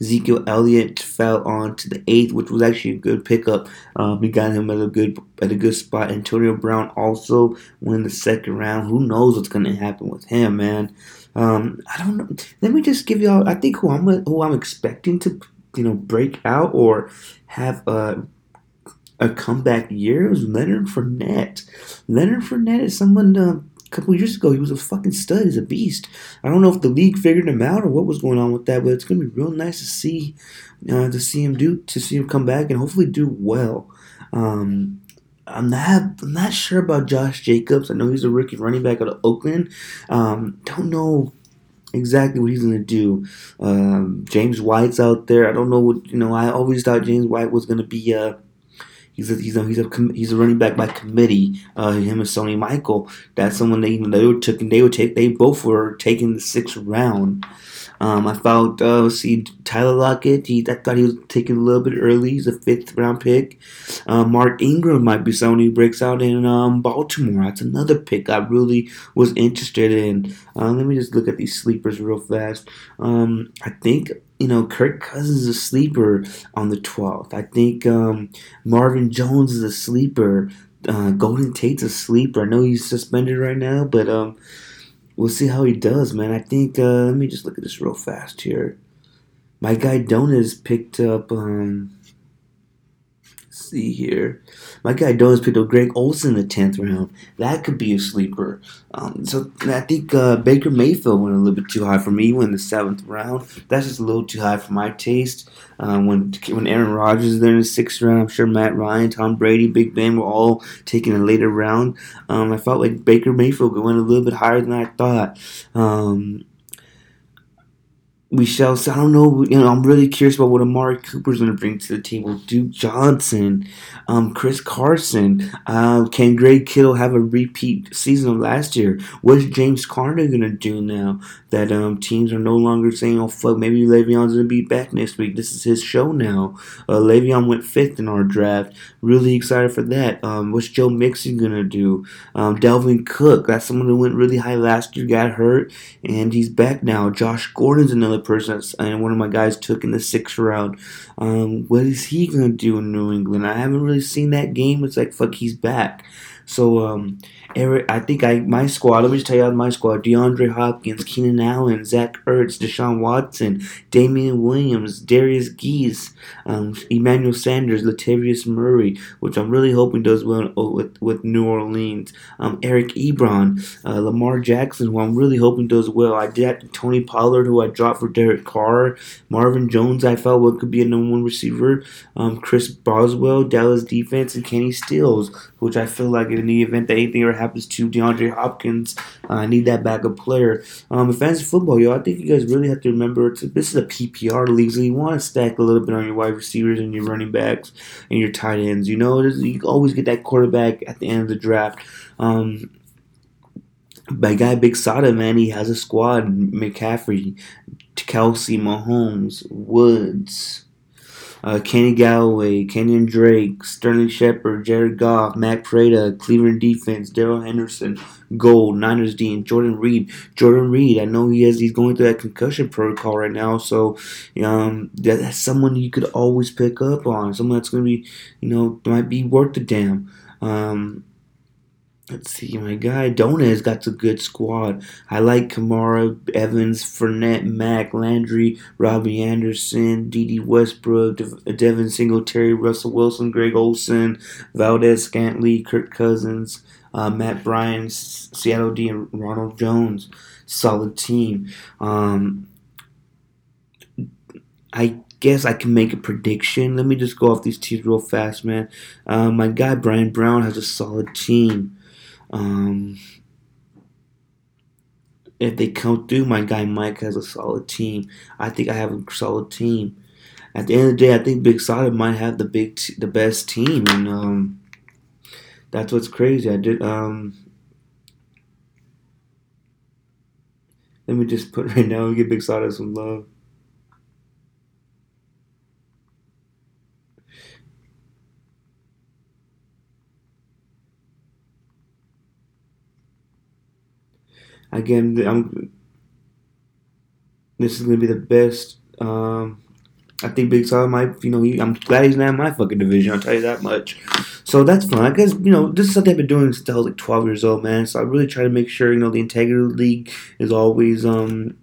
Ezekiel Elliott fell on to the eighth, which was actually a good pickup. Um, we got him at a good at a good spot. Antonio Brown also went in the second round. Who knows what's going to happen with him, man? Um, I don't know. Let me just give y'all. I think who I'm who I'm expecting to you know break out or have a a comeback year is Leonard Fournette. Leonard Fournette is someone. Uh, a couple years ago, he was a fucking stud. He's a beast. I don't know if the league figured him out or what was going on with that, but it's gonna be real nice to see, uh, to see him do, to see him come back and hopefully do well. Um, I'm not, I'm not sure about Josh Jacobs. I know he's a rookie running back out of Oakland. Um, don't know exactly what he's to do. Um, James White's out there. I don't know what you know. I always thought James White was to be a He's a, he's a, he's a, he's a running back by committee. Uh, him and Sony Michel. That's someone they they were taking. They were take. They both were taking the sixth round. Um, I felt uh, see Tyler Lockett. He I thought he was taken a little bit early. He's a fifth round pick. Uh, Mark Ingram might be someone who breaks out in um, Baltimore. That's another pick I really was interested in. Uh, let me just look at these sleepers real fast. Um, I think you know, Kirk Cousins is a sleeper on the 12th. I think um, Marvin Jones is a sleeper. Uh, Golden Tate's a sleeper. I know he's suspended right now, but um, we'll see how he does, man. I think, uh, let me just look at this real fast here. My guy Donas picked up, um, see here. My guy Donas picked up Greg Olsen in the 10th round. That could be a sleeper. Um, so I think uh, Baker Mayfield went a little bit too high for me. Went in the 7th round. That's just a little too high for my taste. Um, when when Aaron Rodgers is there in the 6th round, I'm sure Matt Ryan, Tom Brady, Big Ben were all taken a later round. Um, I felt like Baker Mayfield went a little bit higher than I thought. Um, we shall see. I don't know. You know, I'm really curious about what Amari Cooper's going to bring to the table. Duke Johnson, um, Chris Carson. Uh, can Greg Kittle have a repeat season of last year? What's James Conner going to do now that um, teams are no longer saying, "Oh fuck, maybe Le'Veon's to be back next week"? This is his show now. Uh, Le'Veon went fifth in our draft. Really excited for that. Um, what's Joe Mixon to do? Um, Dalvin Cook. That's someone who went really high last year, got hurt, and he's back now. Josh Gordon's another another person and one of my guys took in the sixth round. Um, what is he gonna do in New England? I haven't really seen that game. It's like fuck, he's back. So um, Eric, I think I my squad. Let me just tell you my squad: DeAndre Hopkins, Keenan Allen, Zach Ertz, Deshaun Watson, Damien Williams, Darius Geese, um, Emmanuel Sanders, Latavius Murray, which I'm really hoping does well with with New Orleans. Um, Eric Ebron, uh, Lamar Jackson, who I'm really hoping does well. I did Tony Pollard, who I dropped for Derek Carr, Marvin Jones. I felt what could be a number one receiver. Um, Chris Boswell, Dallas defense, and Kenny Stills, which I feel like in the event that anything ever happens to DeAndre Hopkins, uh, I need that backup player. Um, in fantasy football, yo, I think you guys really have to remember this is a PPR league, so you want to stack a little bit on your wide receivers and your running backs and your tight ends. You know, you always get that quarterback at the end of the draft. Um, my guy Big Sada, man, he has a squad. McCaffrey, Kelce, Mahomes, Woods, uh, Kenny Golladay, Kenyon Drake, Sterling Shepard, Jared Goff, Matt Prater, Cleveland defense, Darrell Henderson, Gould, Niners D, and Jordan Reed. Jordan Reed, I know he has he's going through that concussion protocol right now, so um, that, that's someone you could always pick up on. Someone that's going to be, you know, might be worth the damn. Um, Let's see, my guy Donez got a good squad. I like Kamara, Evans, Fournette, Mack, Landry, Robbie Anderson, Dede Westbrook, Devin Singletary, Russell Wilson, Greg Olsen, Valdes-Scantling, Kirk Cousins, uh, Matt Bryant, Seattle D, and Ronald Jones. Solid team. Um, I guess I can make a prediction. Let me just go off these teams real fast, man. Uh, my guy Brian Brown has a solid team. Um, if they come through, my guy Mike has a solid team. I think I have a solid team. At the end of the day, I think Big Sada might have the big, t- the best team, and um, that's what's crazy. I did. Um, let me just put right now and give Big Sada some love. Again, I'm. This is gonna be the best. Um, I think Big Sada might. You know, he, I'm glad he's not in my fucking division. I'll tell you that much. So that's fun. I guess you know this is something I've been doing since I was like 12 years old, man. So I really try to make sure you know the integrity of the league is always um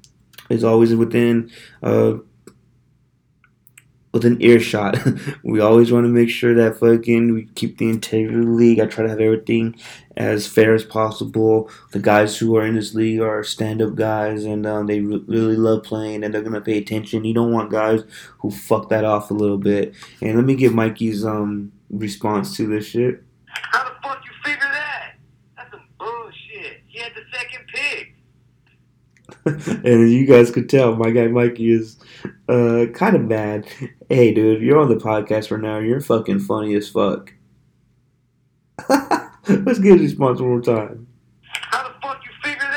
is always within uh within earshot. we always want to make sure that fucking we keep the integrity of the league. I try to have everything as fair as possible. The guys who are in this league are stand up guys and um, they re- really love playing and they're going to pay attention. You don't want guys who fuck that off a little bit. And let me get Mikey's um response to this shit. How the fuck you figure that? That's some bullshit. He had the second pick. and you guys could tell, my guy Mikey is uh, kind of mad. Hey, dude, you're on the podcast right now. You're fucking funny as fuck. Let's get his response one more time. How the fuck you figure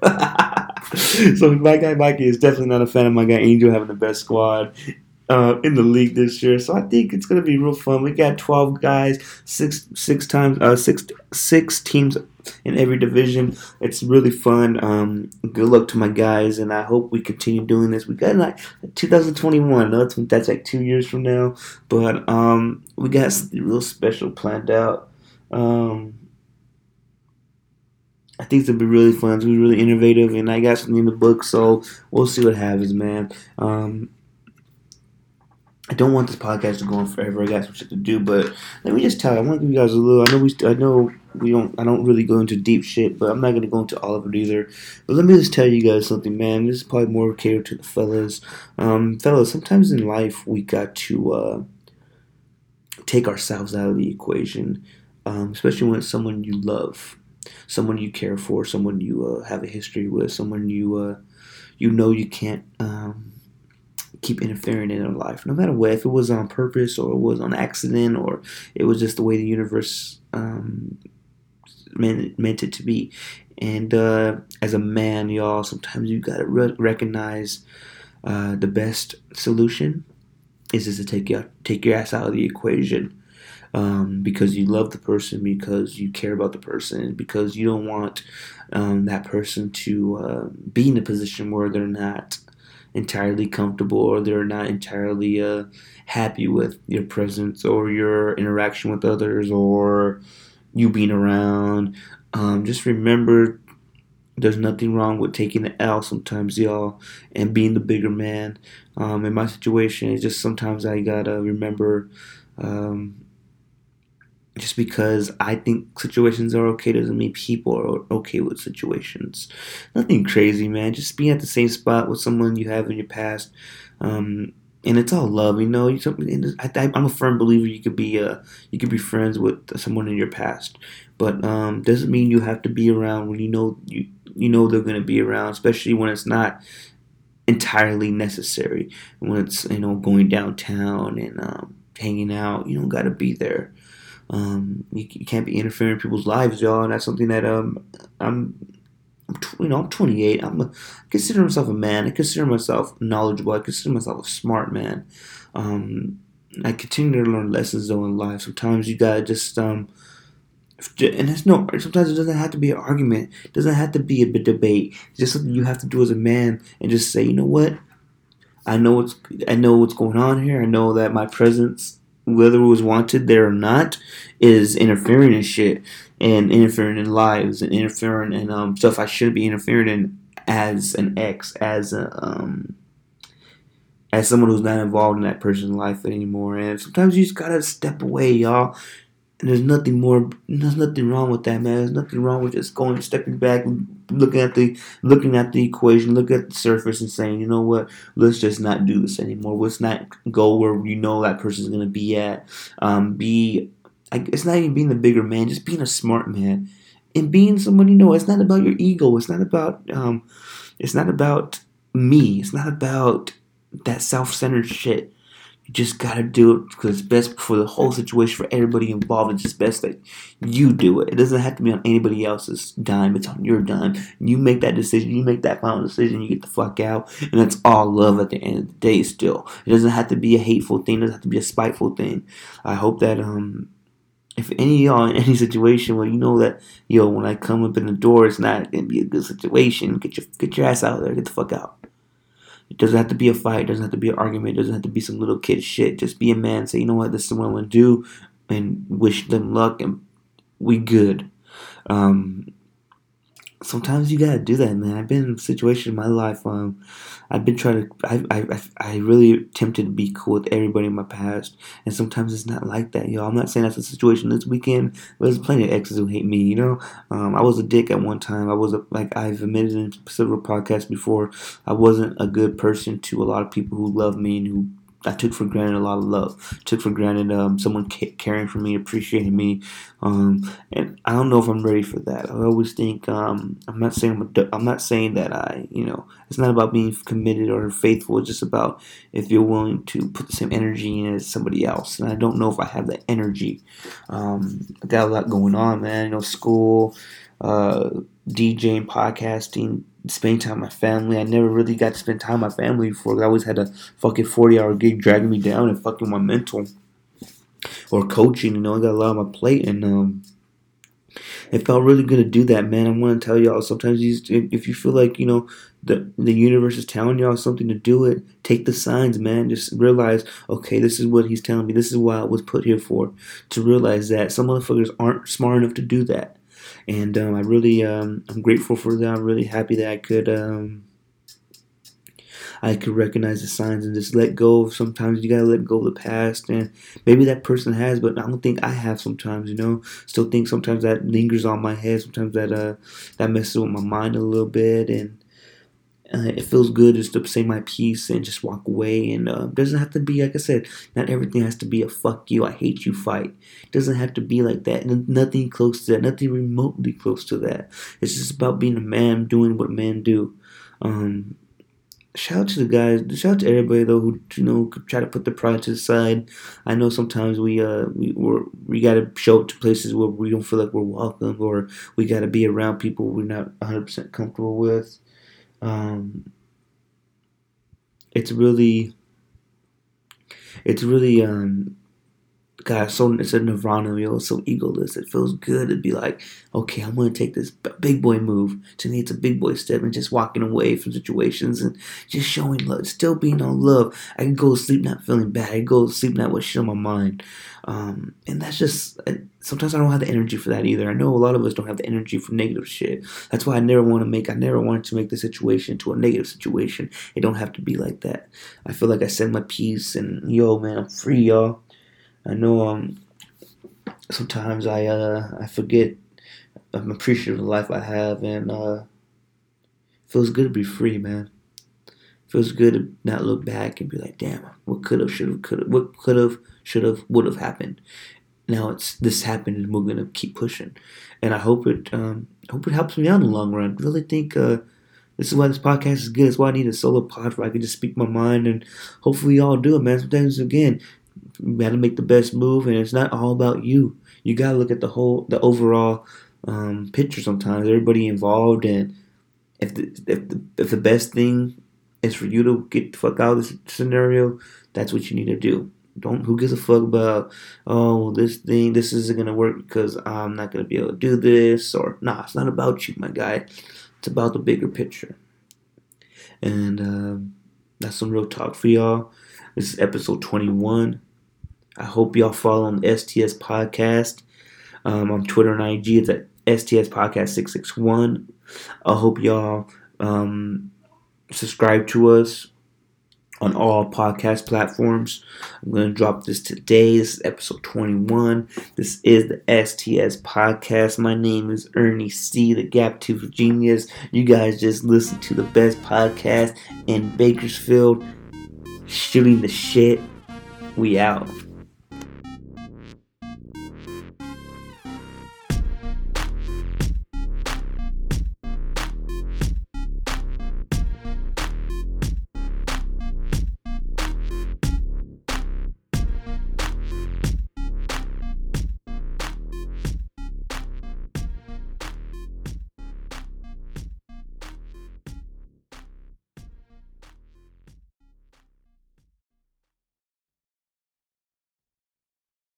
that? so my guy Mikey is definitely not a fan of my guy Angel having the best squad uh, in the league this year. So I think it's gonna be real fun. We got twelve guys, six six times uh, six six teams in every division. It's really fun. Um, good luck to my guys, and I hope we continue doing this. We got like 2021. I that's, that's like two years from now, but um, we got something real special planned out. Um, I think it's gonna be really fun. It's gonna be really innovative, and I got something in the book, so we'll see what happens, man. Um, I don't want this podcast to go on forever. I got some shit to do, but let me just tell you, I want to give you guys a little. I know we, I know we don't. I don't really go into deep shit, but I'm not gonna go into all of it either. But let me just tell you guys something, man. This is probably more catered to the fellas. Um, fellas, sometimes in life we got to uh, take ourselves out of the equation, um, especially when it's someone you love, someone you care for, someone you uh, have a history with, someone you uh, you know you can't. Um, keep interfering in their life, no matter what. If it was on purpose or it was on accident or it was just the way the universe um, meant, meant it to be. And uh, as a man, y'all, sometimes you gotta re- recognize uh, the best solution is just to take your take your ass out of the equation. Um, because you love the person, because you care about the person, because you don't want um, that person to uh, be in a position where they're not entirely comfortable or they're not entirely uh, happy with your presence or your interaction with others or you being around. Um, just remember there's nothing wrong with taking the L sometimes, y'all, and being the bigger man. Um, in my situation, it's just sometimes I gotta remember um, just because I think situations are okay doesn't mean people are okay with situations. Nothing crazy, man. Just being at the same spot with someone you have in your past, um, and it's all love, you know. You, I, I'm a firm believer you could be uh, you could be friends with someone in your past, but um, doesn't mean you have to be around when you know you you know they're gonna be around, especially when it's not entirely necessary. When it's you know going downtown and um, hanging out, you don't gotta be there. Um, you, you, can't be interfering in people's lives, y'all, and that's something that um, I'm, I'm tw- you know, I'm 28. I'm a, I consider myself a man. I consider myself knowledgeable. I consider myself a smart man. Um, I continue to learn lessons though in life. Sometimes you gotta just um, and it's no. Sometimes it doesn't have to be an argument. It doesn't have to be a debate. It's just something you have to do as a man and just say, you know what? I know what's I know what's going on here. I know that my presence whether it was wanted there or not, is interfering in shit and interfering in lives and interfering in um, stuff I shouldn't be interfering in as an ex, as a um, as someone who's not involved in that person's life anymore. And sometimes you just gotta step away, y'all. And there's nothing more. There's nothing wrong with that, man. There's nothing wrong with just going, stepping back, looking at the, looking at the equation, look at the surface, and saying, you know what? Let's just not do this anymore. Let's not go where you know that person's gonna be at. Um, be, it's not even being the bigger man, just being a smart man, and being someone you know. It's not about your ego. It's not about, um, it's not about me. It's not about that self-centered shit. You just gotta do it because it's best for the whole situation for everybody involved. It's just best that you do it. It doesn't have to be on anybody else's dime. It's on your dime. You make that decision. You make that final decision. You get the fuck out, and that's all love at the end of the day. Still, it doesn't have to be a hateful thing. It doesn't have to be a spiteful thing. I hope that um if any y'all in any situation where you know that yo when I come up in the door it's not gonna be a good situation, get your get your ass out of there, get the fuck out. It doesn't have to be a fight. It doesn't have to be an argument. It doesn't have to be some little kid shit. Just be a man. Say, you know what, this is what I'm gonna do, and wish them luck, and we good. Um, sometimes you gotta do that, man. I've been in a situation in my life. Um, I've been trying to. I, I, I really tempted to be cool with everybody in my past, and sometimes it's not like that, yo. I'm not saying that's the situation this weekend. There's plenty of exes who hate me, you know. Um, I was a dick at one time. I was a, like I've admitted in several podcasts before. I wasn't a good person to a lot of people who love me and who I took for granted a lot of love. Took for granted um, someone caring for me, appreciating me, um, and I don't know if I'm ready for that. I always think um, I'm not saying I'm, a, I'm not saying that I, you know, it's not about being committed or faithful. It's just about if you're willing to put the same energy in as somebody else. And I don't know if I have that energy. Um, I got a lot going on, man. You know, school, uh, DJing, podcasting spending time with my family. I never really got to spend time with my family before. I always had a fucking 40 hour gig dragging me down and fucking my mental. Or coaching, you know, I got a lot on my plate and um it felt really good to do that, man. I want to tell y'all sometimes you, if you feel like, you know, the the universe is telling y'all something to do it, take the signs, man. Just realize, okay, this is what he's telling me. This is why I was put here for. To realize that some motherfuckers aren't smart enough to do that and um, I really um, I'm grateful for that. I'm really happy that I could um, I could recognize the signs and just let go. Sometimes you gotta let go of the past, and maybe that person has, but I don't think I have. Sometimes, you know, still think sometimes that lingers on my head. Sometimes that uh that messes with my mind a little bit, and uh, it feels good just to say my piece and just walk away. And uh, doesn't have to be like I said. Not everything has to be a "fuck you, I hate you" fight. It doesn't have to be like that. Nothing close to that. Nothing remotely close to that. It's just about being a man, doing what men do. Um, shout out to the guys. Shout out to everybody though who you know try to put their pride to the side. I know sometimes we uh we we we gotta show up to places where we don't feel like we're welcome, or we gotta be around people we're not 100 percent comfortable with. Um, it's really, it's really um, God, so it's a nirvana, yo. It's so egoless. It feels good to be like, okay, I'm gonna take this big boy move. To me, it's a big boy step and just walking away from situations and just showing love, still being on love. I can go to sleep not feeling bad. I can go to sleep not with shit on my mind. Um, and that's just sometimes I don't have the energy for that either. I know a lot of us don't have the energy for negative shit. That's why I never want to make. I never wanted to make the situation to a negative situation. It don't have to be like that. I feel like I said my piece and yo, man, I'm free, y'all. I know um, sometimes I uh, I forget I'm appreciative of the life I have and uh, feels good to be free, man. Feels good to not look back and be like, damn, what could have, should have, could have, what could have, should have, would have happened. Now it's this happened and we're gonna keep pushing, and I hope it um, hope it helps me out in the long run. I really think uh, this is why this podcast is good. It's why I need a solo pod where I can just speak my mind and hopefully y'all do it, man. Sometimes again, you got to make the best move, and it's not all about you. You got to look at the whole, the overall um, picture. Sometimes everybody involved, and if the if the if the best thing is for you to get the fuck out of this scenario, that's what you need to do. Don't who gives a fuck about oh this thing this isn't gonna work because I'm not gonna be able to do this or nah it's not about you my guy. It's about the bigger picture. And uh, that's some real talk for y'all. This is episode 21 I hope y'all follow on the STS podcast. Um, on Twitter and IG. It's at STS Podcast 661. I hope y'all um, subscribe to us on all podcast platforms. I'm going to drop this today. This is episode 21. This is the STS podcast. My name is Ernie C, the Gap Tooth Genius. You guys just listen to the best podcast in Bakersfield. Shooting the shit. We out.